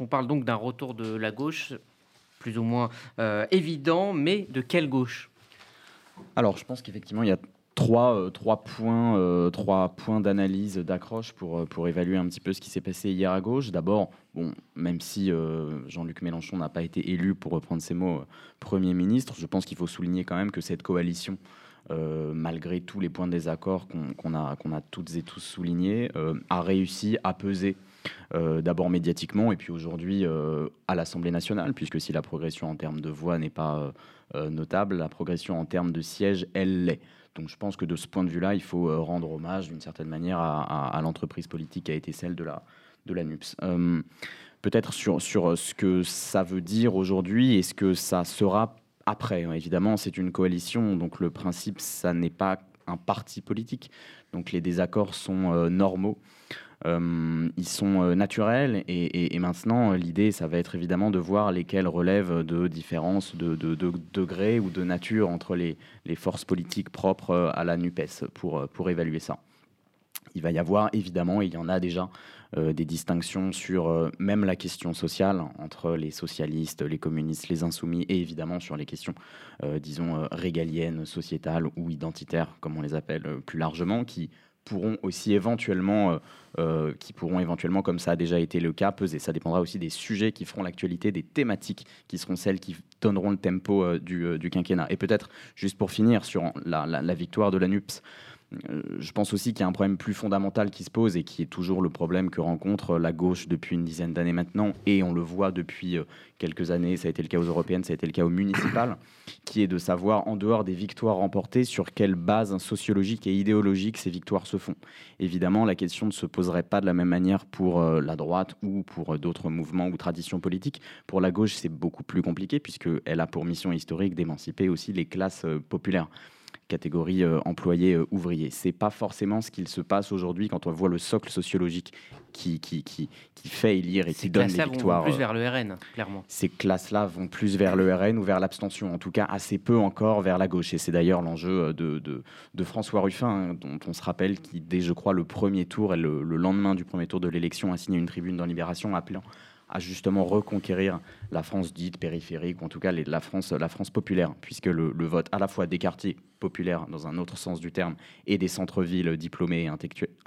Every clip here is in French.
On parle donc d'un retour de la gauche, plus ou moins évident, mais de quelle gauche? Alors, je pense qu'effectivement, il y a trois, euh, euh, points d'analyse, d'accroche pour, euh, évaluer un petit peu ce qui s'est passé hier à gauche. D'abord, même si Jean-Luc Mélenchon n'a pas été élu, pour reprendre ses mots, Premier ministre, je pense qu'il faut souligner quand même que cette coalition, malgré tous les points de désaccord qu'on a, qu'on a toutes et tous soulignés, a réussi à peser d'abord médiatiquement et puis aujourd'hui à l'Assemblée nationale, puisque si la progression en termes de voix n'est pas notable, la progression en termes de sièges, elle l'est. Donc je pense que de ce point de vue-là, il faut euh, rendre hommage d'une certaine manière à, l'entreprise politique qui a été celle de la, de la NUPS. Euh, peut-être sur, sur ce que ça veut dire aujourd'hui et ce que ça sera après. Évidemment, c'est une coalition, donc le principe, ça n'est pas un parti politique. Donc les désaccords sont euh, normaux. Euh, ils sont euh, naturels et, maintenant l'idée ça va être évidemment de voir lesquels relèvent de différences de, degrés ou de nature entre les, forces politiques propres euh, à la NUPES pour, pour évaluer ça. Il va y avoir évidemment, et il y en a déjà, des distinctions sur même la question sociale entre les socialistes, les communistes, les insoumis et évidemment sur les questions, disons, régaliennes, sociétales ou identitaires, comme on les appelle plus largement, qui pourront aussi éventuellement, euh, euh, qui pourront éventuellement, comme ça a déjà été le cas, peser. Ça dépendra aussi des sujets qui feront l'actualité, des thématiques qui seront celles qui donneront le tempo euh, du, quinquennat. Et peut-être, juste pour finir sur la, la victoire de la NUPS, je pense aussi qu'il y a un problème plus fondamental qui se pose et qui est toujours le problème que rencontre la gauche depuis une dizaine d'années maintenant, et on le voit depuis euh, quelques années, ça a été le cas aux européennes, ça a été le cas aux municipales, qui est de savoir, en dehors des victoires remportées, sur quelle base sociologique et idéologique ces victoires se font. Évidemment, la question ne se poserait pas de la même manière pour euh, la droite ou pour d'autres mouvements ou traditions politiques. Pour la gauche, c'est beaucoup plus compliqué, puisqu'elle a pour mission historique d'émanciper aussi les classes populaires catégorie euh, employés euh, ouvriers. C'est pas forcément ce qu'il se passe aujourd'hui quand on voit le socle sociologique qui, qui, qui, qui fait élire et qui donne les victoires. Vont plus vers le RN, clairement. Ces classes-là vont plus vers le RN ou vers l'abstention, en tout cas assez peu encore vers la gauche. Et c'est d'ailleurs l'enjeu euh, de, de, de, François Ruffin, hein, dont on se rappelle qui, dès, je crois, le premier tour, et le, le lendemain du premier tour de l'élection, a signé une tribune dans Libération appelant à justement reconquérir la France dite périphérique, ou en tout cas la, France, la France populaire, puisque le, vote à la fois des quartiers populaires, dans un autre sens du terme, et des centres-villes diplômés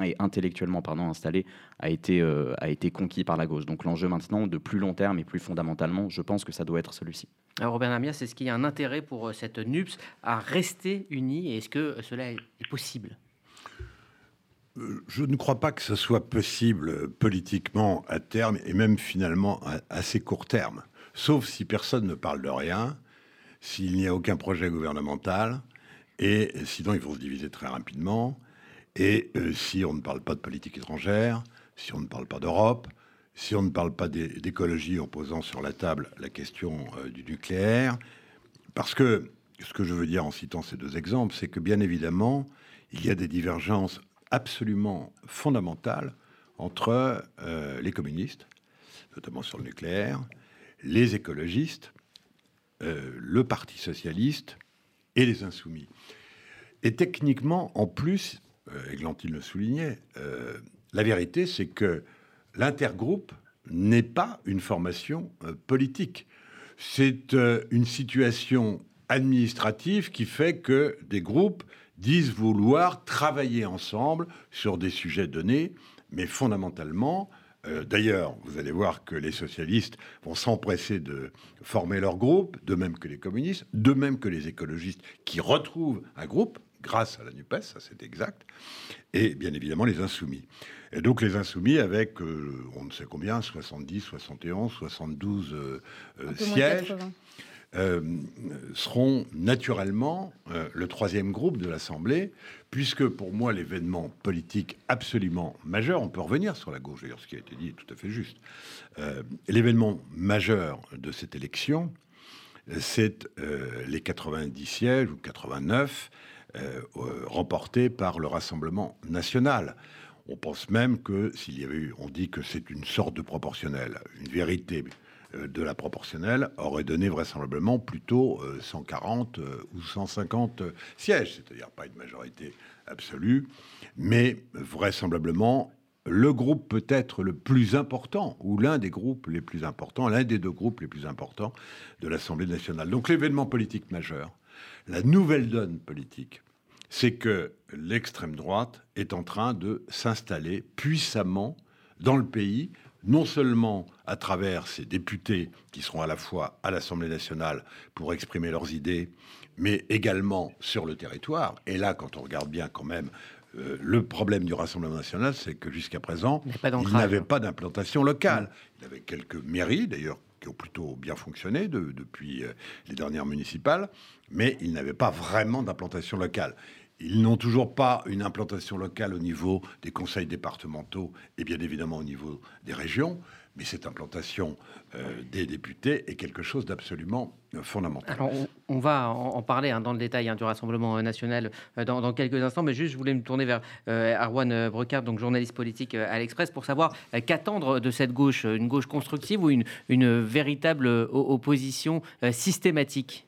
et, intellectuellement pardon, installés, a été, euh, a été conquis par la gauche. Donc l'enjeu maintenant, de plus long terme et plus fondamentalement, je pense que ça doit être celui-ci. Alors Robert Namias, est-ce qu'il y a un intérêt pour euh, cette NUPS à rester unie et est-ce que cela est possible? Je ne crois pas que ce soit possible politiquement à terme et même finalement à assez court terme, sauf si personne ne parle de rien, s'il n'y a aucun projet gouvernemental, et sinon ils vont se diviser très rapidement, et euh, si on ne parle pas de politique étrangère, si on ne parle pas d'Europe, si on ne parle pas d'écologie en posant sur la table la question euh, du nucléaire, parce que ce que je veux dire en citant ces deux exemples, c'est que bien évidemment, il y a des divergences absolument fondamentale entre euh, les communistes, notamment sur le nucléaire, les écologistes, euh, le Parti socialiste et les insoumis. Et techniquement, en plus, euh, Églantine le soulignait, la vérité, c'est que l'intergroupe n'est pas une formation politique. C'est une situation administrative qui fait que des groupes disent vouloir travailler ensemble sur des sujets donnés, mais fondamentalement, euh, D'ailleurs, vous allez voir que les socialistes vont s'empresser de former leur groupe, de même que les communistes, de même que les écologistes qui retrouvent un groupe grâce à la NUPES, ça c'est exact, et bien évidemment les insoumis. Et donc les insoumis avec, euh, on ne sait combien, 70, 71, 72 sièges. Euh, seront naturellement euh, le troisième groupe de l'Assemblée, puisque pour moi l'événement politique absolument majeur, on peut revenir sur la gauche, d'ailleurs ce qui a été dit est tout à fait juste, euh, l'événement majeur de cette élection, c'est les 90 sièges ou 89 remportés par le Rassemblement national. On pense même que s'il y avait eu, on dit que c'est une sorte de proportionnel, une vérité euh, de la proportionnelle aurait donné vraisemblablement plutôt 140 euh, euh, ou 150 sièges, c'est-à-dire pas une majorité absolue, mais vraisemblablement le groupe peut-être le plus important, ou l'un des groupes les plus importants, l'un des deux groupes les plus importants de l'Assemblée nationale. Donc l'événement politique majeur, la nouvelle donne politique, c'est que l'extrême droite est en train de s'installer puissamment dans le pays, non seulement à travers ses députés qui seront à la fois à l'Assemblée nationale pour exprimer leurs idées, mais également sur le territoire. Et là, quand on regarde bien quand même, euh, le problème du Rassemblement national, c'est que jusqu'à présent, il n'avait pas d'implantation locale. Il avait quelques mairies, d'ailleurs, qui ont plutôt bien fonctionné depuis euh, les dernières municipales, mais il n'avait pas vraiment d'implantation locale. Ils n'ont toujours pas une implantation locale au niveau des conseils départementaux et bien évidemment au niveau des régions, mais cette implantation euh, des députés est quelque chose d'absolument euh, fondamental. Alors, on, va en, parler hein, dans le détail hein, du Rassemblement national euh, dans, quelques instants, mais juste, je voulais me tourner vers Arwan Brecard, donc journaliste politique à l'Express, pour savoir qu'attendre de cette gauche, une gauche constructive ou une véritable opposition systématique?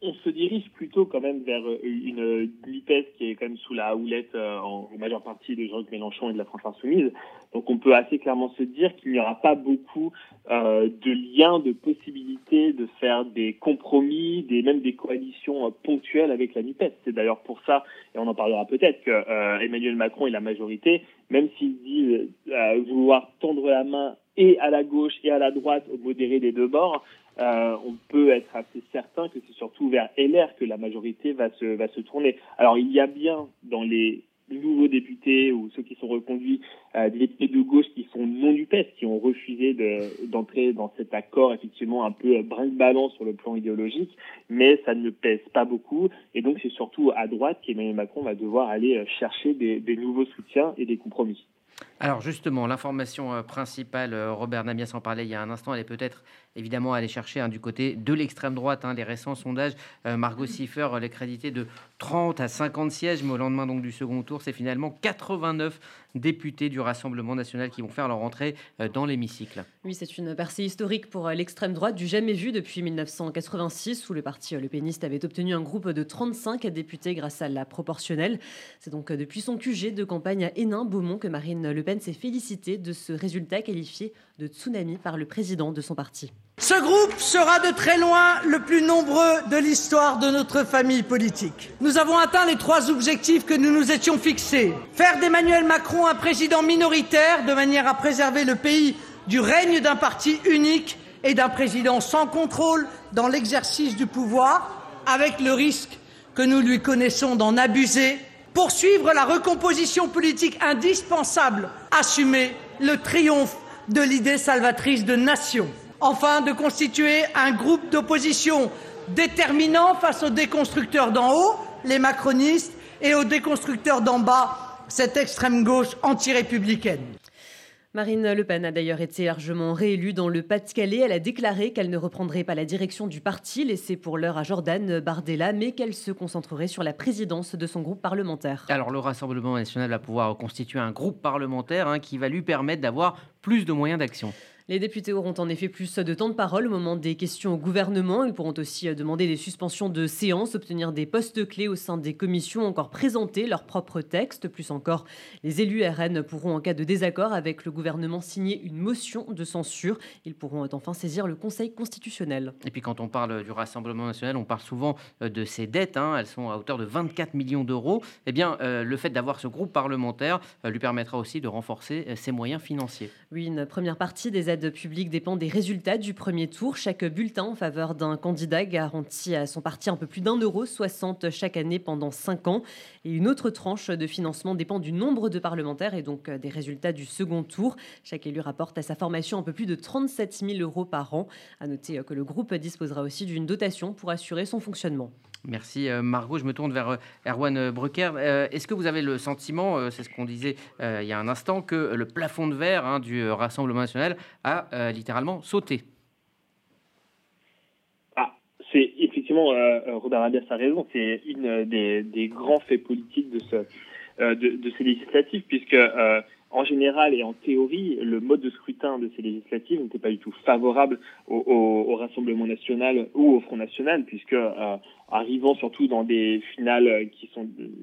On se dirige plutôt quand même vers euh, une NUPES qui est quand même sous la houlette euh, en, majeure partie de Jean-Luc Mélenchon et de la France Insoumise. Donc on peut assez clairement se dire qu'il n'y aura pas beaucoup euh, de liens, de possibilités de faire des compromis, des même des coalitions ponctuelles avec la NUPES. C'est d'ailleurs pour ça, et on en parlera peut-être, que Emmanuel Macron et la majorité, même s'ils disent vouloir tendre la main et à la gauche et à la droite, au modéré des deux bords, euh, on peut être assez certain que c'est surtout vers LR que la majorité va se, va se tourner. Alors il y a bien dans les nouveaux députés ou ceux qui sont reconduits euh, des députés de gauche qui sont non du PES, qui ont refusé d'entrer dans cet accord effectivement un peu brinque-ballant sur le plan idéologique, mais ça ne pèse pas beaucoup. Et donc c'est surtout à droite qu'Emmanuel Macron va devoir aller chercher des, des nouveaux soutiens et des compromis. Alors justement, l'information euh, principale, euh, Robert Namias en parlait il y a un instant, elle est peut-être évidemment aller chercher hein, du côté de l'extrême droite. Hein, les récents sondages, euh, Margot Siffer les crédités de 30 à 50 sièges, mais au lendemain donc du second tour, c'est finalement 89 députés du Rassemblement national qui vont faire leur entrée dans l'hémicycle. Oui, c'est une percée historique pour l'extrême droite, du jamais vu depuis 1986, où le parti Le Péniste avait obtenu un groupe de 35 députés grâce à la proportionnelle. C'est donc depuis son QG de campagne à Hénin-Beaumont que Marine Le Pen s'est félicitée de ce résultat qualifié de tsunami par le président de son parti. Ce groupe sera de très loin le plus nombreux de l'histoire de notre famille politique. Nous avons atteint les trois objectifs que nous nous étions fixés. Faire d'Emmanuel Macron un président minoritaire de manière à préserver le pays du règne d'un parti unique et d'un président sans contrôle dans l'exercice du pouvoir, avec le risque que nous lui connaissons d'en abuser poursuivre la recomposition politique indispensable, assumer le triomphe de l'idée salvatrice de nation. Enfin, de constituer un groupe d'opposition déterminant face aux déconstructeurs d'en haut, les macronistes, et aux déconstructeurs d'en bas, cette extrême gauche anti-républicaine. Marine Le Pen a d'ailleurs été largement réélue dans le Pas-de-Calais. Elle a déclaré qu'elle ne reprendrait pas la direction du parti, laissé pour l'heure à Jordan Bardella, mais qu'elle se concentrerait sur la présidence de son groupe parlementaire. Alors le Rassemblement national va pouvoir constituer un groupe parlementaire hein, qui va lui permettre d'avoir plus de moyens d'action. Les députés auront en effet plus de temps de parole au moment des questions au gouvernement. Ils pourront aussi euh, demander des suspensions de séance, obtenir des postes clés au sein des commissions, encore présenter leurs propres textes. Plus encore, les élus RN pourront, en cas de désaccord avec le gouvernement, signer une motion de censure. Ils pourront enfin saisir le Conseil constitutionnel. Et puis quand on parle du Rassemblement national, on parle souvent euh, de ses dettes. Hein. Elles sont à hauteur de 24 millions d'euros. Eh bien, euh, le fait d'avoir ce groupe parlementaire lui permettra aussi de renforcer ses moyens financiers. Oui, une première partie des aides de public dépend des résultats du premier tour. Chaque bulletin en faveur d'un candidat garantit à son parti un peu plus d'un euro 60 chaque année pendant cinq ans. Et une autre tranche de financement dépend du nombre de parlementaires et donc des résultats du second tour. Chaque élu rapporte à sa formation un peu plus de 37 000 euros par an. À noter que le groupe disposera aussi d'une dotation pour assurer son fonctionnement. Merci euh, Margot. Je me tourne vers euh, Erwan Brucker. Euh, est-ce que vous avez le sentiment, c'est ce qu'on disait il y a un instant, que le plafond de verre hein, du Rassemblement national a littéralement sauté? Ah, C'est effectivement, Robert Abias a raison, c'est une des, grands faits politiques de, de ces législatives, puisque en général et en théorie, le mode de scrutin de ces législatives n'était pas du tout favorable au, Rassemblement national ou au Front national, puisque arrivant surtout dans des finales qui,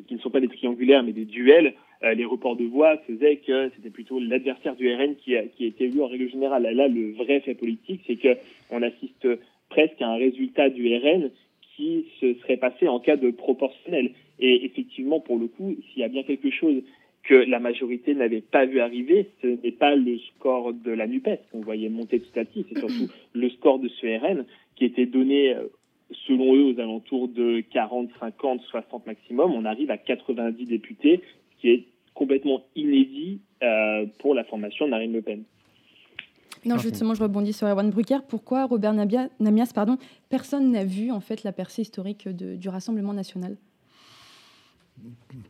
ne sont pas des triangulaires mais des duels, les reports de voix faisaient que c'était plutôt l'adversaire du RN qui, qui était élu en règle générale. Là, le vrai fait politique, c'est qu'on assiste presque à un résultat du RN qui se serait passé en cas de proportionnel. Et effectivement, pour le coup, s'il y a bien quelque chose que la majorité n'avait pas vu arriver, ce n'est pas le score de la NUPES qu'on voyait monter petit à petit, c'est surtout le score de ce RN qui était donné, euh, selon eux, aux alentours de 40, 50, 60 maximum. On arrive à 90 députés, ce qui est complètement inédit euh, pour la formation de Marine Le Pen. Non, justement, je rebondis sur Erwan Brucker. Pourquoi Robert Namias, pardon, personne n'a vu en fait la percée historique du Rassemblement national?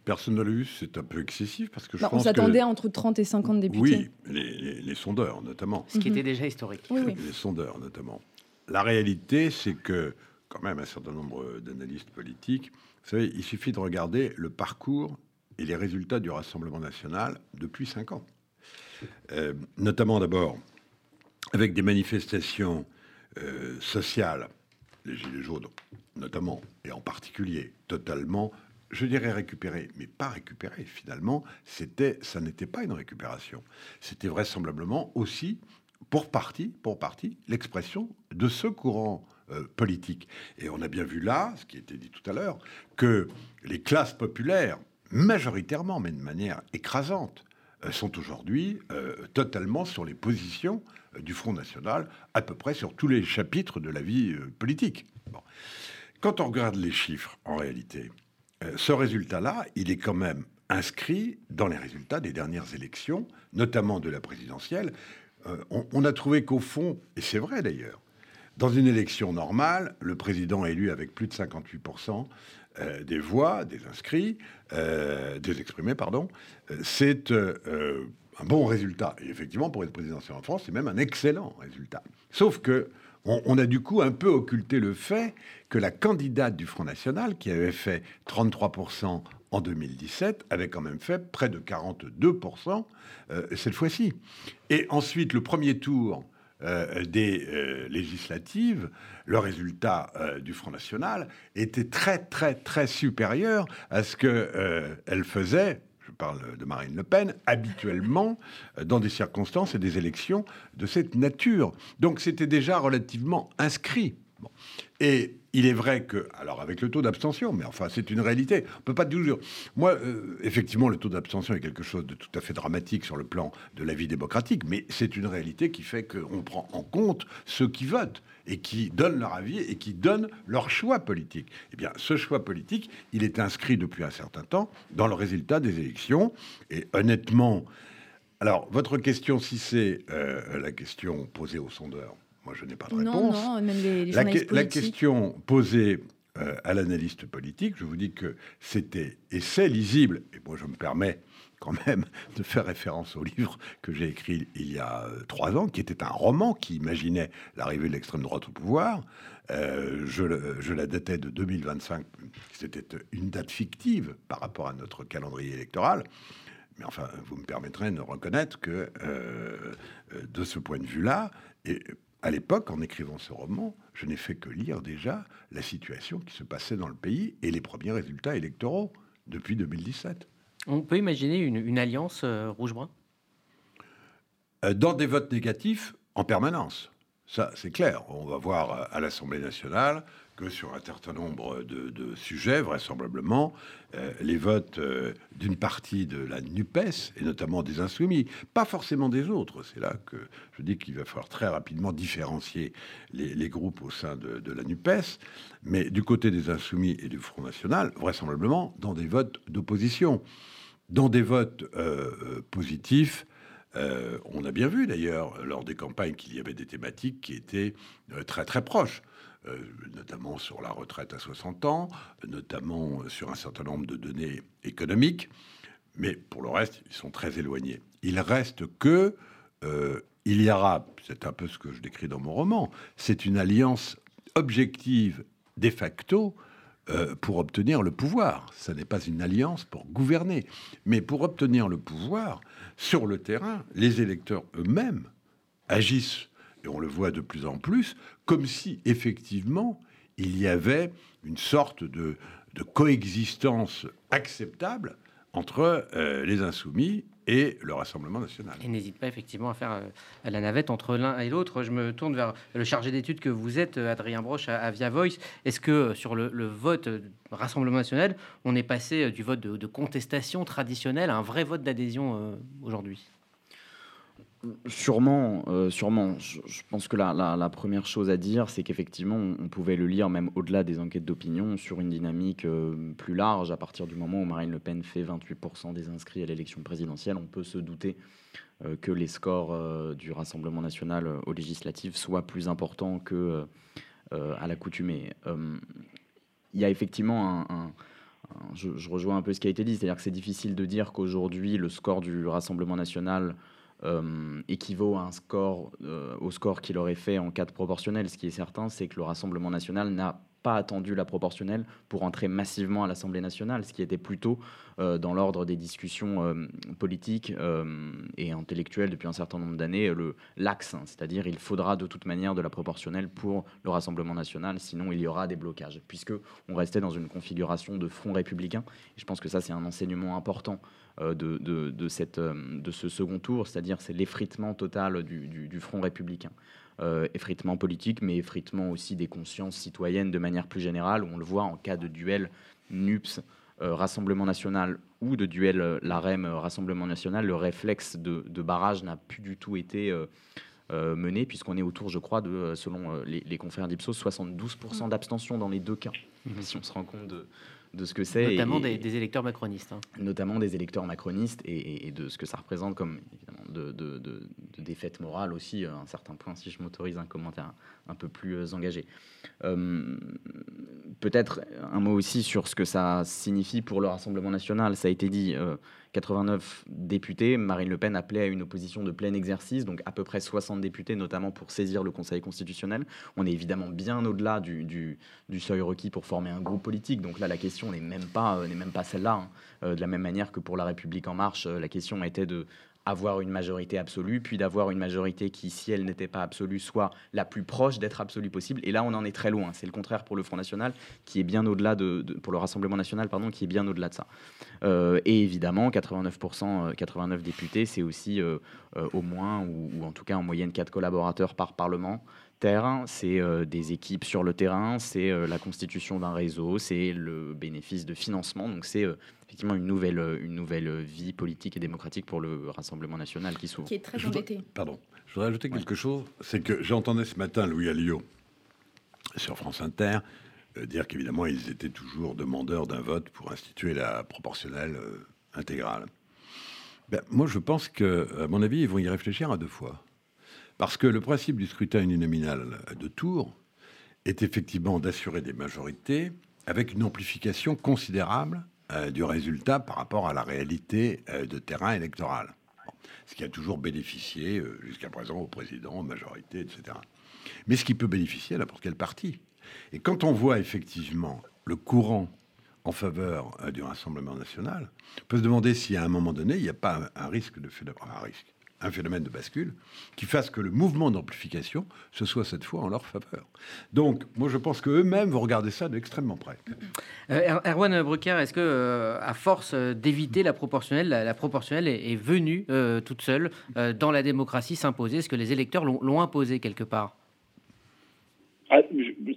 Personne ne l'a vu, c'est un peu excessif parce que je bah, pense On s'attendait à entre 30 et 50 députés. Oui, les, sondeurs notamment. Ce qui était déjà historique. Les sondeurs notamment. La réalité, c'est que quand même un certain nombre d'analystes politiques, vous savez, il suffit de regarder le parcours et les résultats du Rassemblement national depuis 5 ans. Euh, notamment d'abord avec des manifestations euh, sociales, les Gilets jaunes notamment, et en particulier, totalement, je dirais récupérées, mais pas récupérées. Finalement, c'était, ça n'était pas une récupération. C'était vraisemblablement aussi, pour partie, pour partie, l'expression de ce courant euh, politique. Et on a bien vu là, ce qui été dit tout à l'heure, que les classes populaires, majoritairement, mais de manière écrasante, euh, sont aujourd'hui totalement sur les positions du Front National, à peu près sur tous les chapitres de la vie euh, politique. Quand on regarde les chiffres, en réalité, euh, ce résultat-là, il est quand même inscrit dans les résultats des dernières élections, notamment de la présidentielle. Euh, on, a trouvé qu'au fond, et c'est vrai d'ailleurs, dans une élection normale, le président élu avec plus de 58% des voix, des inscrits, des exprimés, pardon, c'est un bon résultat. Et effectivement, pour être présidentiel en France, c'est même un excellent résultat. Sauf que on, a du coup un peu occulté le fait que la candidate du Front National, qui avait fait 33% en 2017, avait quand même fait près de 42% euh, cette fois-ci. Et ensuite, le premier tour euh, des euh, législatives, le résultat du Front National était très, très, très supérieur à ce qu'elle faisait parle de Marine Le Pen, habituellement euh, dans des circonstances et des élections de cette nature. Donc c'était déjà relativement inscrit. Et il est vrai que, alors avec le taux d'abstention, mais enfin c'est une réalité, on peut pas toujours. Moi, euh, effectivement, le taux d'abstention est quelque chose de tout à fait dramatique sur le plan de la vie démocratique, mais c'est une réalité qui fait qu'on prend en compte ceux qui votent et qui donnent leur avis et qui donnent leur choix politique. Eh bien, ce choix politique, il est inscrit depuis un certain temps dans le résultat des élections. Et honnêtement, alors votre question, si c'est euh, la question posée aux sondeurs, moi, je n'ai pas de réponse. Non, non, même les, la, la, question posée euh, à l'analyste politique, je vous dis que c'était et c'est lisible. Et moi, je me permets quand même de faire référence au livre que j'ai écrit il y a euh, trois ans, qui était un roman qui imaginait l'arrivée de l'extrême droite au pouvoir. Euh, je, je, la datais de 2025. C'était une date fictive par rapport à notre calendrier électoral. Mais enfin, vous me permettrez de reconnaître que, de ce point de vue-là, et à l'époque, en écrivant ce roman, je n'ai fait que lire déjà la situation qui se passait dans le pays et les premiers résultats électoraux depuis 2017. On peut imaginer une, alliance euh, rouge-brun? Euh, Dans des votes négatifs en permanence. Ça, c'est clair. On va voir euh, à l'Assemblée nationale que sur un certain nombre de, sujets, vraisemblablement, euh, les votes euh, d'une partie de la NUPES, et notamment des insoumis, pas forcément des autres. C'est là que je dis qu'il va falloir très rapidement différencier les, groupes au sein de, la NUPES, mais du côté des insoumis et du Front National, vraisemblablement dans des votes d'opposition. Dans des votes euh, positifs, on a bien vu d'ailleurs lors des campagnes qu'il y avait des thématiques qui étaient très très proches. Euh, notamment sur la retraite à 60 ans, notamment sur un certain nombre de données économiques. Mais pour le reste, ils sont très éloignés. Il reste que euh, il y aura, c'est un peu ce que je décris dans mon roman, c'est une alliance objective de facto euh, pour obtenir le pouvoir. Ce n'est pas une alliance pour gouverner, mais pour obtenir le pouvoir sur le terrain, les électeurs eux-mêmes agissent on le voit de plus en plus, comme si effectivement il y avait une sorte de, coexistence acceptable entre les insoumis et le Rassemblement national. Et n'hésite pas effectivement à faire euh, la navette entre l'un et l'autre. Je me tourne vers le chargé d'études que vous êtes, euh, Adrien Broche, à, Via Voice. Est-ce que euh, sur le, vote Rassemblement national, on est passé du vote de, contestation traditionnel à un vrai vote d'adhésion aujourd'hui? Sûrement, euh, sûrement. Je, pense que la, première chose à dire, c'est qu'effectivement, on, pouvait le lire même au-delà des enquêtes d'opinion sur une dynamique euh, plus large. À partir du moment où Marine Le Pen fait 28% des inscrits à l'élection présidentielle, on peut se douter euh, que les scores du Rassemblement national aux législatives soient plus importants que à l'accoutumée. Il y a effectivement un, je, rejoins un peu ce qui a été dit, c'est-à-dire que c'est difficile de dire qu'aujourd'hui le score du Rassemblement national euh, équivaut à un score, euh, au score qu'il aurait fait en cas de proportionnel. Ce qui est certain, c'est que le Rassemblement national n'a pas attendu la proportionnelle pour entrer massivement à l'Assemblée nationale, ce qui était plutôt euh, dans l'ordre des discussions politiques et intellectuelles depuis un certain nombre d'années, l'axe, hein. c'est-à-dire il faudra de toute manière de la proportionnelle pour le Rassemblement national, sinon il y aura des blocages, puisque on restait dans une configuration de front républicain. Et je pense que ça c'est un enseignement important euh, de, de, cette, euh, de ce second tour, c'est-à-dire c'est l'effritement total du, front républicain. Euh, effritement politique, mais effritement aussi des consciences citoyennes de manière plus générale, on le voit en cas de duel NUPS, Rassemblement national, ou de duel LAREM, Rassemblement national, le réflexe de, barrage n'a plus du tout été mené, puisqu'on est autour, je crois, de, selon les, confrères d'Ipsos, 72% d'abstention dans les deux cas, mmh. si on se rend compte de, de ce que c'est. Notamment des, électeurs macronistes. Hein. Notamment des électeurs macronistes et, de ce que ça représente comme évidemment de, de, défaite morale aussi, à un certain point, si je m'autorise un commentaire un peu plus euh, engagé. Euh, peut-être un mot aussi sur ce que ça signifie pour le Rassemblement national. Ça a été dit. Euh, 89 députés. Marine Le Pen appelait à une opposition de plein exercice, donc à peu près 60 députés, notamment pour saisir le Conseil constitutionnel. On est évidemment bien au-delà du, seuil requis pour former un groupe politique. Donc là, la question n'est même pas, euh, pas celle-là. Hein. Euh, de la même manière que pour La République en marche, euh, la question était de avoir une majorité absolue, puis d'avoir une majorité qui, si elle n'était pas absolue, soit la plus proche d'être absolue possible. Et là, on en est très loin. C'est le contraire pour le Front National, qui est bien au-delà de, pour le Rassemblement National, qui est bien au-delà de ça. Euh, et évidemment, 89%, 89 euh, députés, c'est aussi euh, au moins, ou, ou, en tout cas en moyenne, 4 collaborateurs par Parlement terre, c'est des équipes sur le terrain, c'est la constitution d'un réseau, c'est le bénéfice de financement. Donc c'est effectivement une nouvelle, une nouvelle vie politique et démocratique pour le Rassemblement national qui s'ouvre. Qui est très Pardon, je voudrais ajouter quelque chose. C'est que j'entendais ce matin Louis Alliot sur France Inter euh, dire qu'évidemment ils étaient toujours demandeurs d'un vote pour instituer la proportionnelle euh, intégrale. Ben, moi je pense que, à mon avis, ils vont y réfléchir à deux fois. Parce que le principe du scrutin uninominal de tour est effectivement d'assurer des majorités avec une amplification considérable euh, du résultat par rapport à la réalité euh, de terrain électoral. Ce qui a toujours bénéficié euh, jusqu'à présent au président, aux majorités, etc. Mais ce qui peut bénéficier à n'importe quel parti? Et quand on voit effectivement le courant en faveur du Rassemblement national, on peut se demander si à un moment donné, il n'y a pas un, risque de fait un risque un phénomène de bascule qui fasse que le mouvement d'amplification ce soit cette fois en leur faveur. Donc, moi, je pense qu'eux-mêmes vont regarder ça de extrêmement près. Euh, Erwan Brucker, est-ce que, euh, à force d'éviter la proportionnelle, la, proportionnelle est, venue euh, toute seule dans la démocratie s'imposer Est-ce que les électeurs l'ont imposé quelque part? Ah,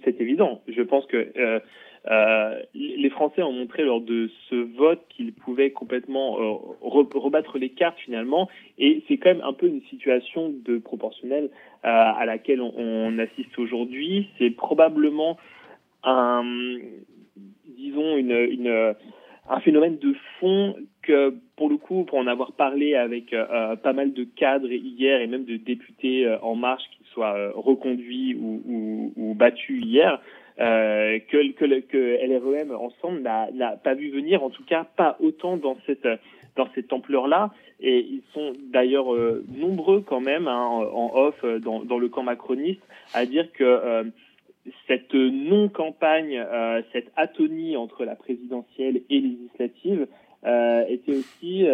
C'est évident. Je pense que euh, les Français ont montré lors de ce vote qu'ils pouvaient complètement euh, rebattre les cartes finalement, et c'est quand même un peu une situation de proportionnel euh, à laquelle on, assiste aujourd'hui. C'est probablement un, disons, un phénomène de fond que, pour le coup, pour en avoir parlé avec pas mal de cadres hier et même de députés en marche, qu'ils soient reconduits ou battus hier, euh, que, que, que LREM ensemble n'a pas vu venir, en tout cas pas autant dans cette dans cette ampleur-là. Et ils sont d'ailleurs euh, nombreux quand même hein, en off euh, dans, dans, le camp macroniste à dire que euh, cette non-campagne, cette atonie entre la présidentielle et législative était aussi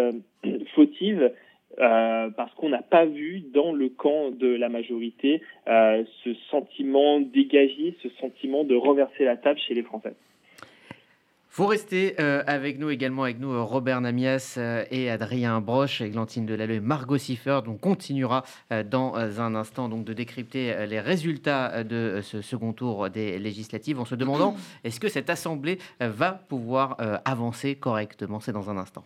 fautive euh, parce qu'on n'a pas vu dans le camp de la majorité euh, ce sentiment dégagé, ce sentiment de renverser la table chez les Français. Vous restez euh, avec nous également, avec nous euh, Robert Namias euh, et Adrien Broche, Églantine Delalleux et Margot Siffer. On continuera dans un instant donc, de décrypter les résultats de ce second tour des législatives en se demandant est-ce que cette Assemblée va pouvoir avancer correctement? C'est dans un instant.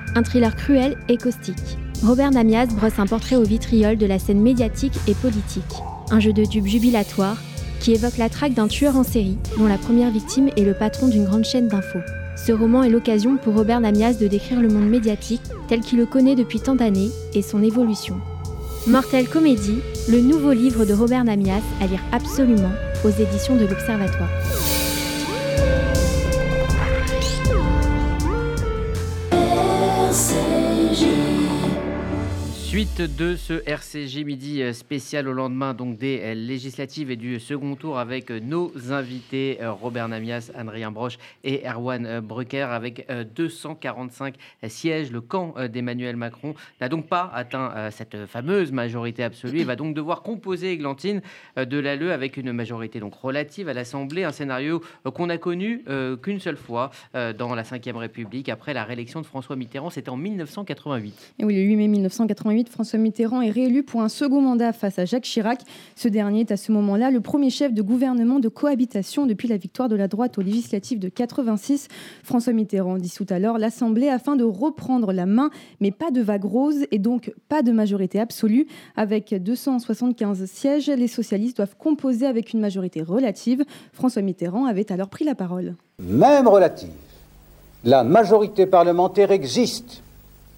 un thriller cruel et caustique. Robert Namias brosse un portrait au vitriol de la scène médiatique et politique. Un jeu de dupes jubilatoire qui évoque la traque d'un tueur en série, dont la première victime est le patron d'une grande chaîne d'infos. Ce roman est l'occasion pour Robert Namias de décrire le monde médiatique tel qu'il le connaît depuis tant d'années et son évolution. Mortel Comédie, le nouveau livre de Robert Namias à lire absolument aux éditions de l'Observatoire. Suite de ce RCG midi euh, spécial au lendemain donc des euh, législatives et du second tour avec euh, nos invités Robert Namias, Adrien Broche et Erwan Brucker avec 245 sièges. Le camp d'Emmanuel Macron n'a donc pas atteint cette fameuse majorité absolue. Il va donc devoir composer Églantine de l'ALE avec une majorité donc relative à l'Assemblée, un scénario qu'on a connu qu'une seule fois dans la Ve République après la réélection de François Mitterrand. C'était en 1988. Et oui, le 8 mai 1988. François Mitterrand est réélu pour un second mandat face à Jacques Chirac. Ce dernier est à ce moment-là le premier chef de gouvernement de cohabitation depuis la victoire de la droite aux législatives de 86. François Mitterrand dissout alors l'Assemblée afin de reprendre la main, mais pas de vague rose et donc pas de majorité absolue. Avec 275 sièges, les socialistes doivent composer avec une majorité relative. François Mitterrand avait alors pris la parole. Même relative, la majorité parlementaire existe.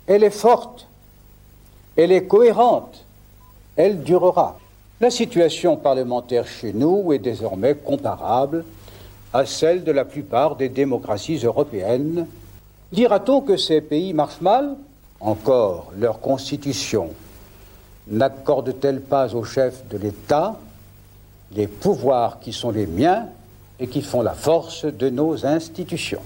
Elle est forte elle est cohérente, elle durera. La situation parlementaire chez nous est désormais comparable à celle de la plupart des démocraties européennes. Dira-t-on que ces pays marchent mal? Encore, leur constitution n'accorde-t-elle pas au chef de l'État les pouvoirs qui sont les miens et qui font la force de nos institutions?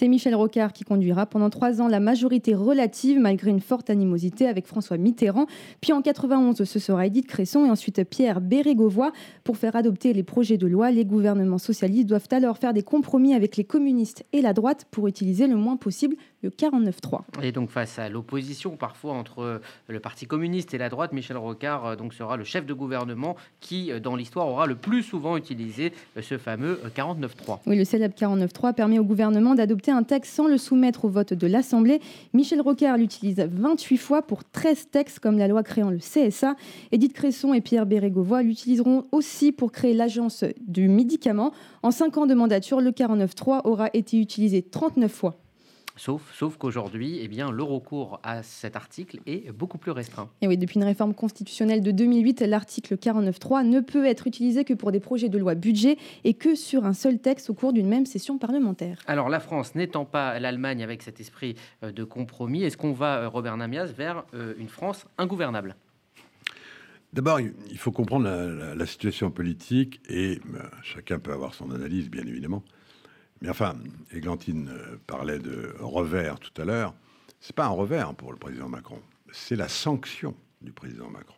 C'est Michel Rocard qui conduira pendant trois ans la majorité relative malgré une forte animosité avec François Mitterrand. Puis en 91, ce sera Edith Cresson et ensuite Pierre Bérégovoy. Pour faire adopter les projets de loi, les gouvernements socialistes doivent alors faire des compromis avec les communistes et la droite pour utiliser le moins possible le 49-3. Et donc face à l'opposition parfois entre le Parti communiste et la droite, Michel Rocard euh, donc sera le chef de gouvernement qui, euh, dans l'histoire, aura le plus souvent utilisé euh, ce fameux 49-3. Oui, le célèbre 49-3 permet au gouvernement d'adopter un texte sans le soumettre au vote de l'Assemblée. Michel Rocard l'utilise 28 fois pour 13 textes comme la loi créant le CSA. Édith Cresson et Pierre Bérégovoy l'utiliseront aussi pour créer l'agence du médicament. En 5 ans de mandature, le 49-3 aura été utilisé 39 fois. Sauf, sauf qu'aujourd'hui, eh bien, le recours à cet article est beaucoup plus restreint. Et oui, depuis une réforme constitutionnelle de 2008, l'article 49.3 ne peut être utilisé que pour des projets de loi budget et que sur un seul texte au cours d'une même session parlementaire. Alors la France n'étant pas l'Allemagne avec cet esprit euh, de compromis, est-ce qu'on va, euh, Robert Namias, vers euh, une France ingouvernable? D'abord, il faut comprendre la, situation politique et chacun peut avoir son analyse, bien évidemment. Mais enfin, Églantine euh, parlait de revers tout à l'heure. C'est pas un revers pour le président Macron, c'est la sanction du président Macron.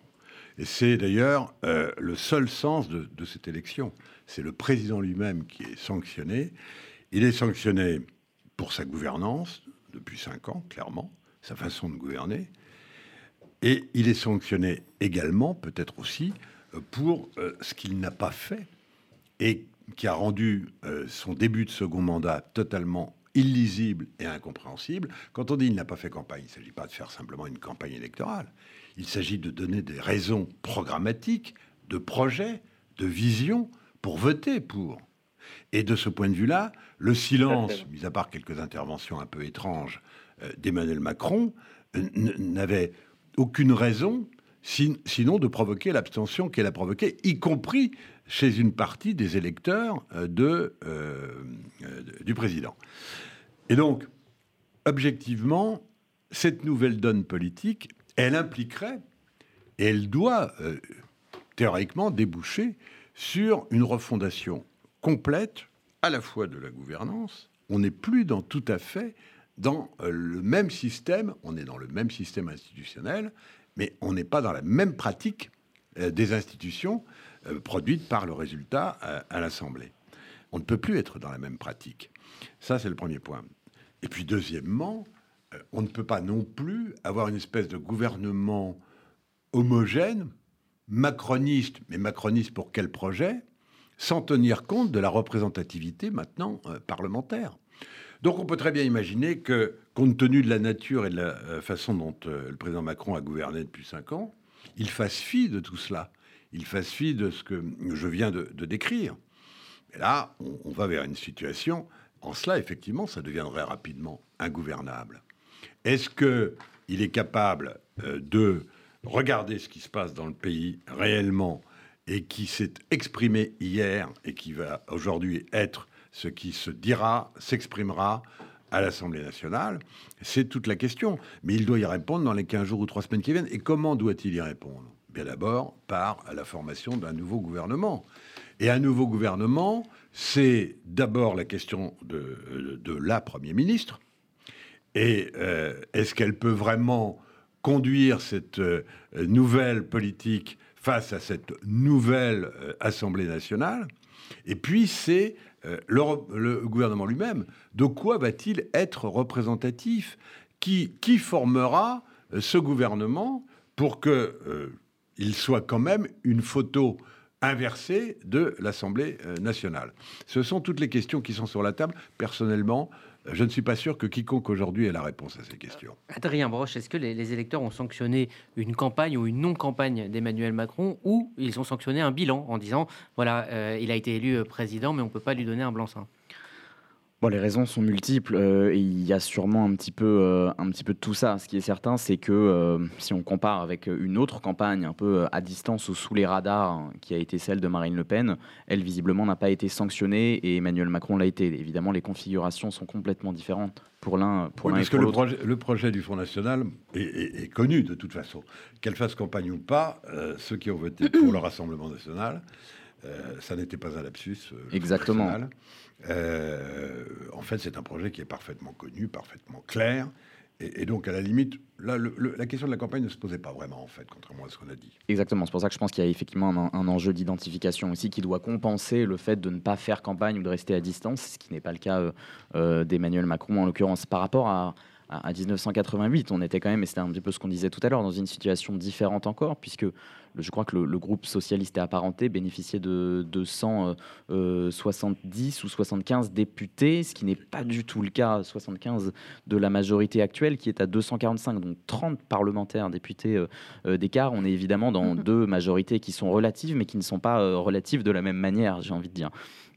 Et c'est d'ailleurs euh, le seul sens de, cette élection. C'est le président lui-même qui est sanctionné. Il est sanctionné pour sa gouvernance depuis cinq ans, clairement, sa façon de gouverner. Et il est sanctionné également, peut-être aussi, euh, pour ce qu'il n'a pas fait et qui a rendu euh, son début de second mandat totalement illisible et incompréhensible. Quand on dit qu'il n'a pas fait campagne, il ne s'agit pas de faire simplement une campagne électorale. Il s'agit de donner des raisons programmatiques, de projets, de visions pour voter pour. Et de ce point de vue-là, le silence, mis à part quelques interventions un peu étranges euh, d'Emmanuel Macron, n'avait aucune raison sinon de provoquer l'abstention qu'elle a provoquée, y compris chez une partie des électeurs de, du président. Et donc, objectivement, cette nouvelle donne politique, elle impliquerait, et elle doit théoriquement déboucher sur une refondation complète à la fois de la gouvernance. On n'est plus dans tout à fait dans euh, le même système, on est dans le même système institutionnel, mais on n'est pas dans la même pratique euh, des institutions euh, produites par le résultat à l'Assemblée. On ne peut plus être dans la même pratique. Ça, c'est le premier point. Et puis, deuxièmement, on ne peut pas non plus avoir une espèce de gouvernement homogène macroniste, mais macroniste pour quel projet Sans tenir compte de la représentativité maintenant euh, parlementaire. Donc on peut très bien imaginer que, compte tenu de la nature et de la euh, façon dont euh, le président Macron a gouverné depuis cinq ans, il fasse fi de tout cela. Il fasse fi de ce que je viens de, décrire. Et là, on, on, va vers une situation, en cela, effectivement, ça deviendrait rapidement ingouvernable. Est-ce qu'il est capable de regarder ce qui se passe dans le pays réellement et qui s'est exprimé hier et qui va aujourd'hui être ce qui se dira, s'exprimera à l'Assemblée nationale, c'est toute la question. Mais il doit y répondre dans les 15 jours ou 3 semaines qui viennent. Et comment doit-il y répondre? Bien d'abord par la formation d'un nouveau gouvernement. Et un nouveau gouvernement, c'est d'abord la question de, la Premier ministre. Et euh, est-ce qu'elle peut vraiment conduire cette euh, nouvelle politique face à cette nouvelle euh, Assemblée nationale? Et puis, c'est euh, le, gouvernement lui-même. De quoi va-t-il être représentatif? Qui, qui, formera ce gouvernement pour qu'il soit quand même une photo inversée de l'Assemblée nationale? Ce sont toutes les questions qui sont sur la table. Personnellement, je ne suis pas sûr que quiconque aujourd'hui ait la réponse à ces questions. Adrien Broche, est-ce que les, électeurs ont sanctionné une campagne ou une non-campagne d'Emmanuel Macron ou ils ont sanctionné un bilan en disant, voilà, euh, il a été élu euh, président, mais on ne peut pas lui donner un blanc-seing? Bon, les raisons sont multiples euh, et il y a sûrement un petit, peu, euh, un petit peu de tout ça. Ce qui est certain, c'est que euh, si on compare avec une autre campagne un peu à distance ou sous les radars, hein, qui a été celle de Marine Le Pen, elle visiblement n'a pas été sanctionnée et Emmanuel Macron l'a été. Évidemment, les configurations sont complètement différentes pour l'un pour oui, l'un parce que le projet, le projet, du Front National est, connu de toute façon. Qu'elle fasse campagne ou pas, ceux qui ont voté pour le Rassemblement National, ça n'était pas un lapsus. Exactement. Euh, en fait, c'est un projet qui est parfaitement connu, parfaitement clair. Et, donc, à la limite, là, la question de la campagne ne se posait pas vraiment, en fait, contrairement à ce qu'on a dit. Exactement. C'est pour ça que je pense qu'il y a effectivement un, enjeu d'identification aussi qui doit compenser le fait de ne pas faire campagne ou de rester à distance, ce qui n'est pas le cas euh, euh, d'Emmanuel Macron, en l'occurrence. Par rapport à, à, 1988, on était quand même, et c'était un petit peu ce qu'on disait tout à l'heure, dans une situation différente encore, puisque je crois que le, groupe socialiste et apparenté bénéficiait de 270 euh, ou 75 députés, ce qui n'est pas du tout le cas, 75 de la majorité actuelle qui est à 245, donc 30 parlementaires députés euh, euh, d'écart. On est évidemment dans deux majorités qui sont relatives, mais qui ne sont pas relatives de la même manière, j'ai envie de dire.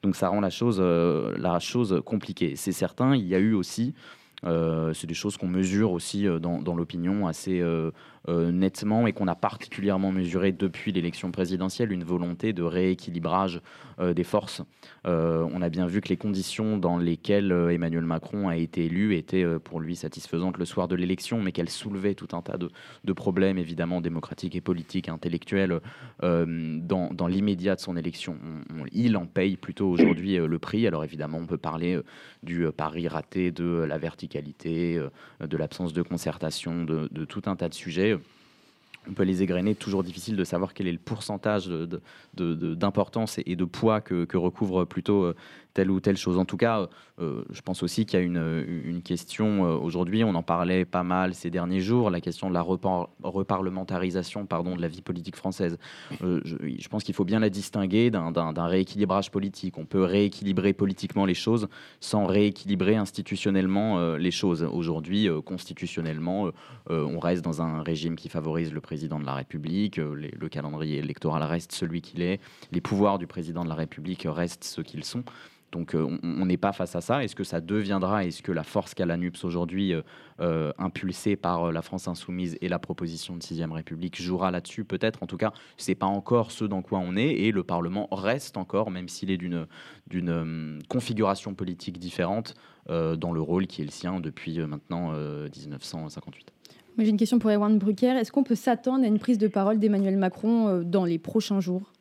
Donc ça rend la chose, la chose compliquée. C'est certain, il y a eu aussi... c'est des choses qu'on mesure aussi dans, dans l'opinion assez, euh, nettement et qu'on a particulièrement mesuré depuis l'élection présidentielle, une volonté de rééquilibrage euh, des forces. Euh, on a bien vu que les conditions dans lesquelles Emmanuel Macron a été élu étaient pour lui satisfaisantes le soir de l'élection, mais qu'elles soulevaient tout un tas de, problèmes évidemment démocratiques et politiques, intellectuels dans, l'immédiat de son élection. il en paye plutôt aujourd'hui le prix. Alors évidemment, on peut parler du pari raté, de la verticalité, de l'absence de concertation, de tout un tas de sujets on peut les égrener, toujours difficile de savoir quel est le pourcentage d'importance et de poids que, recouvre plutôt euh, telle ou telle chose. En tout cas, euh, je pense aussi qu'il y a une, question euh, aujourd'hui, on en parlait pas mal ces derniers jours, la question de la reparlementarisation pardon, de la vie politique française. je, pense qu'il faut bien la distinguer d'un rééquilibrage politique. On peut rééquilibrer politiquement les choses sans rééquilibrer institutionnellement les choses. Aujourd'hui, constitutionnellement, on reste dans un régime qui favorise le président de la République, le calendrier électoral reste celui qu'il est, les pouvoirs du président de la République restent ceux qu'ils sont. Donc on n'est pas face à ça. Est-ce que ça deviendra, est-ce que la force qu'a la NUPS aujourd'hui, impulsée par la France insoumise et la proposition de 6ème République, jouera là-dessus peut-être? En tout cas, c'est pas encore ce dans quoi on est et le Parlement reste encore, même s'il est d'une configuration politique différente, dans le rôle qui est le sien depuis maintenant 1958. J'ai une question pour Erwan Brucker. Est-ce qu'on peut s'attendre à une prise de parole d'Emmanuel Macron dans les prochains jours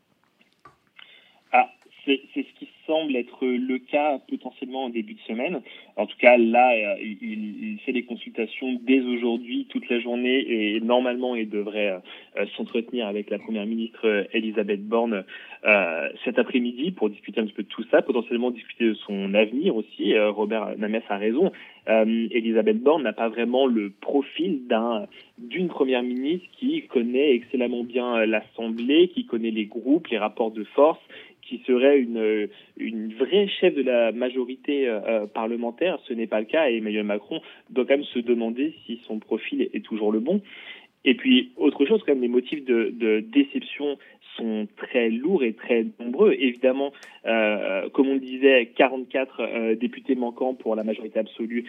ah, C'est ce qui semble être le cas potentiellement en début de semaine. En tout cas, là, euh, il, fait des consultations dès aujourd'hui, toute la journée, et normalement, il devrait euh, euh, s'entretenir avec la première ministre Elisabeth Borne cet après-midi pour discuter un petit peu de tout ça, potentiellement discuter de son avenir aussi. Robert Namès a raison. Elisabeth Borne n'a pas vraiment le profil d'un d'une première ministre qui connaît excellemment bien l'Assemblée, qui connaît les groupes, les rapports de force, qui serait une, une vraie chef de la majorité euh, euh, parlementaire. Ce n'est pas le cas et Emmanuel Macron doit quand même se demander si son profil est toujours le bon. Et puis, autre chose, quand même, les motifs de, de déception sont très lourds et très nombreux. Évidemment, euh, comme on le disait, 44 députés manquants pour la majorité absolue,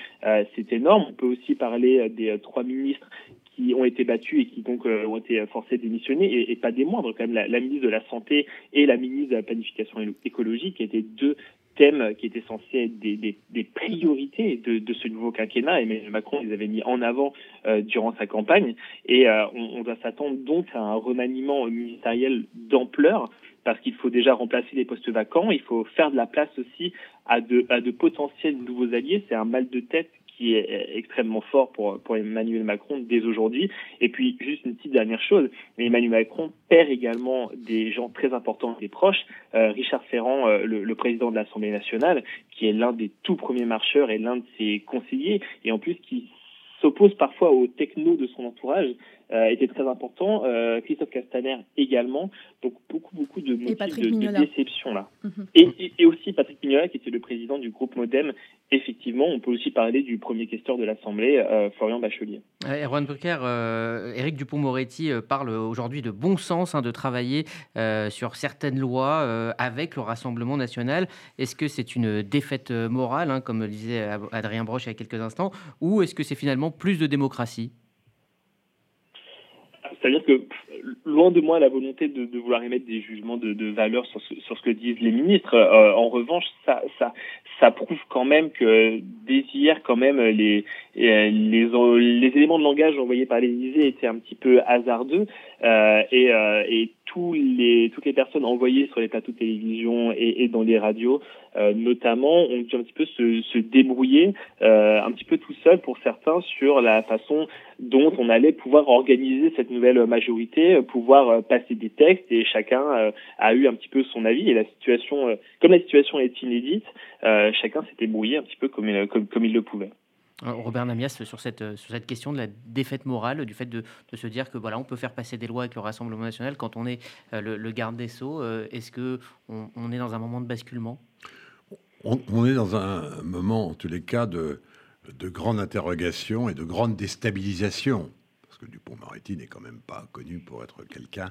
c'est énorme. On peut aussi parler des trois ministres qui ont été battus et qui donc euh, ont été forcés de démissionner, et, pas des moindres quand même, la, ministre de la Santé et la ministre de la Planification écologique, étaient deux thèmes qui étaient censés être des, priorités de, ce nouveau quinquennat. Emmanuel Macron les avait mis en avant euh, durant sa campagne. Et euh, on, on, doit s'attendre donc à un remaniement ministériel d'ampleur parce qu'il faut déjà remplacer les postes vacants. Il faut faire de la place aussi à de, à de potentiels nouveaux alliés. C'est un mal de tête qui est extrêmement fort pour, pour Emmanuel Macron dès aujourd'hui. Et puis, juste une petite dernière chose, Emmanuel Macron perd également des gens très importants et proches. Euh, Richard Ferrand, euh, le, le, président de l'Assemblée nationale, qui est l'un des tout premiers marcheurs et l'un de ses conseillers, et en plus qui s'oppose parfois aux technos de son entourage, était très important. Euh, Christophe Castaner également. Donc beaucoup, beaucoup de motifs de, déception là. Mhm. et, et, aussi Patrick Mignola, qui était le président du groupe Modem. Effectivement, on peut aussi parler du premier questeur de l'Assemblée, euh, Florian Bachelier. Erwan Brucker, Éric Dupont-Moretti parle aujourd'hui de bon sens, hein, de travailler sur certaines lois avec le Rassemblement national. Est-ce que c'est une défaite morale, hein, comme le disait Adrien Broche il y a quelques instants, ou est-ce que c'est finalement plus de démocratie? C'est-à-dire que loin de moi la volonté de, de vouloir émettre des jugements de, valeur sur ce, sur ce, que disent les ministres. Euh, en revanche, ça, prouve quand même que dès quand même, les, les, les éléments de langage envoyés par l'Élysée étaient un petit peu hasardeux euh, et, euh, et tous les, toutes les personnes envoyées sur les plateaux de télévision et, et dans les radios, euh, notamment, ont dû un petit peu se, se débrouiller euh, un petit peu tout seul pour certains sur la façon dont on allait pouvoir organiser cette nouvelle majorité, pouvoir euh, passer des textes et chacun euh, a eu un petit peu son avis et la situation, comme la situation est inédite, chacun s'est débrouillé un petit peu comme, comme, comme il le pouvait. Robert Namias, sur cette, sur cette question de la défaite morale, du fait de, de, se dire que voilà, on peut faire passer des lois avec le Rassemblement national quand on est le, garde des Sceaux, est-ce que on, est dans un moment de basculement? On, est dans un moment, en tous les cas, de, de grande interrogation et de grande déstabilisation. Parce que Dupont-Moretti n'est quand même pas connu pour être quelqu'un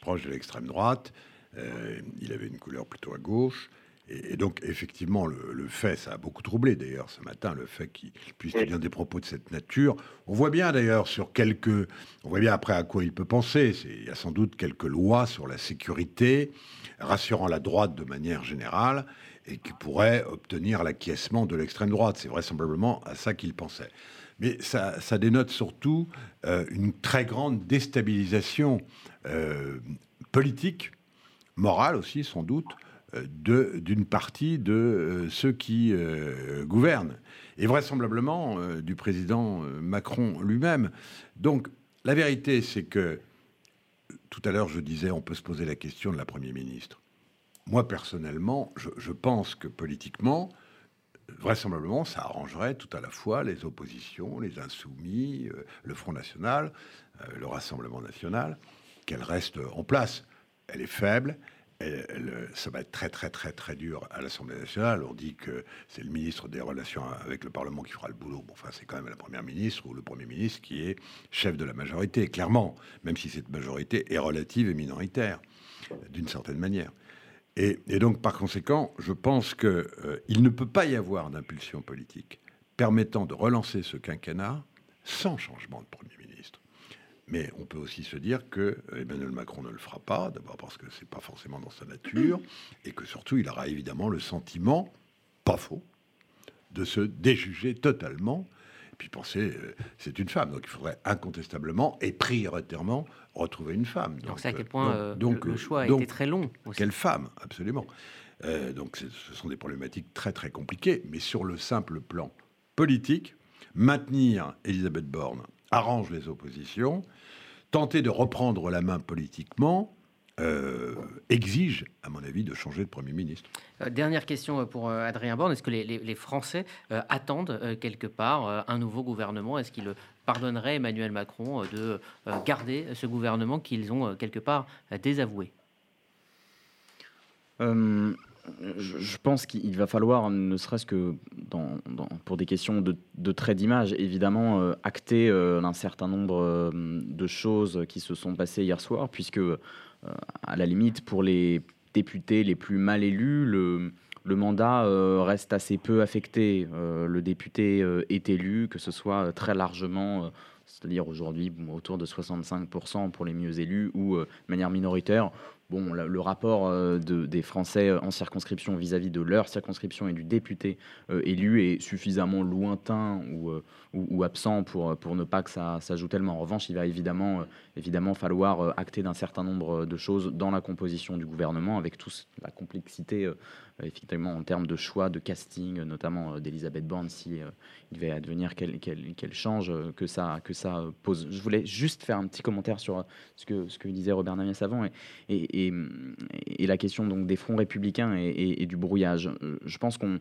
proche de l'extrême droite. Euh, il avait une couleur plutôt à gauche. Et, donc, effectivement, le, fait, ça a beaucoup troublé d'ailleurs ce matin, le fait qu'il puisse tenir des propos de cette nature. On voit bien d'ailleurs sur quelques. On voit bien après à quoi il peut penser. Il y a sans doute quelques lois sur la sécurité, rassurant la droite de manière générale, et qui pourrait obtenir l'acquiescement de l'extrême droite. C'est vraisemblablement à ça qu'il pensait. Mais ça, ça, dénote surtout euh, une très grande déstabilisation euh, politique, morale aussi sans doute, d'une partie de ceux qui gouvernent, et vraisemblablement du président Macron lui-même. Donc la vérité, c'est que tout à l'heure, je disais, on peut se poser la question de la Premier ministre moi, personnellement, je, pense que politiquement, vraisemblablement, ça arrangerait tout à la fois les oppositions, les insoumis, euh, le Front National, euh, le Rassemblement National, qu'elle reste en place. Elle est faible. Ça va être très très très très dur à l'Assemblée nationale. On dit que c'est le ministre des Relations avec le Parlement qui fera le boulot. Bon, enfin, c'est quand même la première ministre ou le premier ministre qui est chef de la majorité, clairement, même si cette majorité est relative et minoritaire, d'une certaine manière. Et, donc, par conséquent, je pense qu'il euh, ne peut pas y avoir d'impulsion politique permettant de relancer ce quinquennat sans changement de Premier ministre. Mais on peut aussi se dire que Emmanuel Macron ne le fera pas, d'abord parce que ce n'est pas forcément dans sa nature, et que surtout il aura évidemment le sentiment, pas faux, de se déjuger totalement. Et puis penser, euh, c'est une femme, donc il faudrait incontestablement et prioritairement retrouver une femme. Donc, c'est à quel point euh, donc, le, choix a été très long. Quelle femme, absolument. Euh, donc ce sont des problématiques très très compliquées, mais sur le simple plan politique, maintenir Elisabeth Borne arrange les oppositions, tenter de reprendre la main politiquement euh, exige, à mon avis, de changer de Premier ministre. Euh, dernière question pour euh, Adrien Borne. Est-ce que les, Français attendent quelque part un nouveau gouvernement? Est-ce qu'ils pardonneraient Emmanuel Macron de garder ce gouvernement qu'ils ont quelque part désavoué? Je pense qu'il va falloir, ne serait-ce que pour des questions de, de trait d'image, évidemment, euh, acter euh, un certain nombre euh, de choses qui se sont passées hier soir, puisque, à la limite, pour les députés les plus mal élus, le mandat reste assez peu affecté. le député est élu, que ce soit très largement c'est-à-dire aujourd'hui autour de 65% pour les mieux élus ou de manière minoritaire bon, le, rapport euh, des Français en circonscription vis-à-vis de leur circonscription et du député euh, élu est suffisamment lointain ou, euh, absent pour, ne pas que ça, ça, joue tellement. En revanche, il va évidemment, falloir acter d'un certain nombre de choses dans la composition du gouvernement, avec toute la complexité euh, effectivement en termes de choix, de casting, notamment euh, d'Elisabeth Borne, si euh, il devait advenir qu'elle change, que ça, pose. Je voulais juste faire un petit commentaire sur ce que, disait Robert Namias avant la question donc des fronts républicains et, du brouillage. Je pense qu'on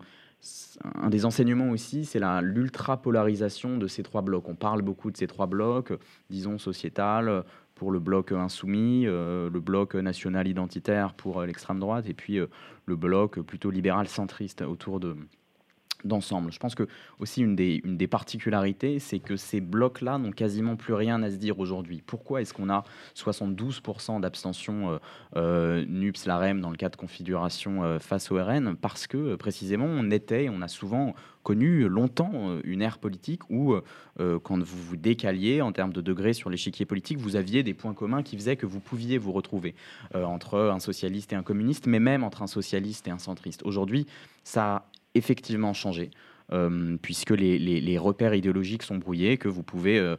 un des enseignements aussi, c'est l'ultra polarisation de ces trois blocs. On parle beaucoup de ces trois blocs, disons sociétal, pour le bloc insoumis, euh, le bloc national identitaire pour euh, l'extrême droite, et puis euh, le bloc plutôt libéral centriste autour de, d'ensemble. Je pense que aussi une des, particularités, c'est que ces blocs-là n'ont quasiment plus rien à se dire aujourd'hui. Pourquoi est-ce qu'on a 72% d'abstention euh, NUPS, l'AREM dans le cas de configuration face au RN Parce que précisément, on était, on a souvent connu longtemps euh, une ère politique où, euh, euh, quand vous vous décaliez en termes de degrés sur l'échiquier politique, vous aviez des points communs qui faisaient que vous pouviez vous retrouver entre un socialiste et un communiste, mais même entre un socialiste et un centriste. Aujourd'hui, ça effectivement changé. puisque les, les, repères idéologiques sont brouillés, que vous pouvez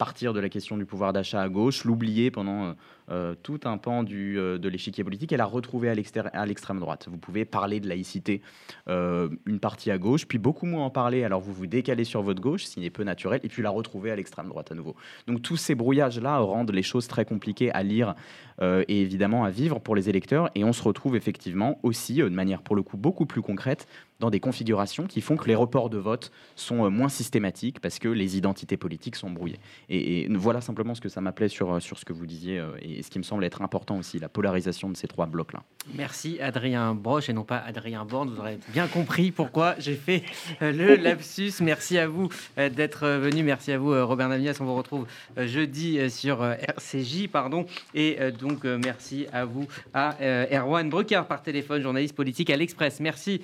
partir de la question du pouvoir d'achat à gauche, l'oublier pendant euh, tout un pan euh, de l'échiquier politique et la retrouver à l'extrême droite. Vous pouvez parler de laïcité euh, une partie à gauche, puis beaucoup moins en parler, alors vous vous décalez sur votre gauche, ce qui est peu naturel, et puis la retrouver à l'extrême droite à nouveau. Donc tous ces brouillages-là rendent les choses très compliquées à lire et évidemment à vivre pour les électeurs, et on se retrouve effectivement aussi, de manière pour le coup beaucoup plus concrète, dans des configurations qui font que les reports de vote sont moins systématiques parce que les identités politiques sont brouillées. Et, voilà simplement ce que ça m'appelait sur, sur ce que vous disiez et ce qui me semble être important aussi, la polarisation de ces trois blocs-là. Merci Adrien Broche et non pas Adrien Borne. Vous aurez bien compris pourquoi j'ai fait euh, le lapsus. Merci à vous euh, d'être venu. Merci à vous Robert Namias. On vous retrouve euh, jeudi sur RCJ. Pardon. Et donc merci à vous à Erwan Brucker par téléphone, journaliste politique à l'Express. Merci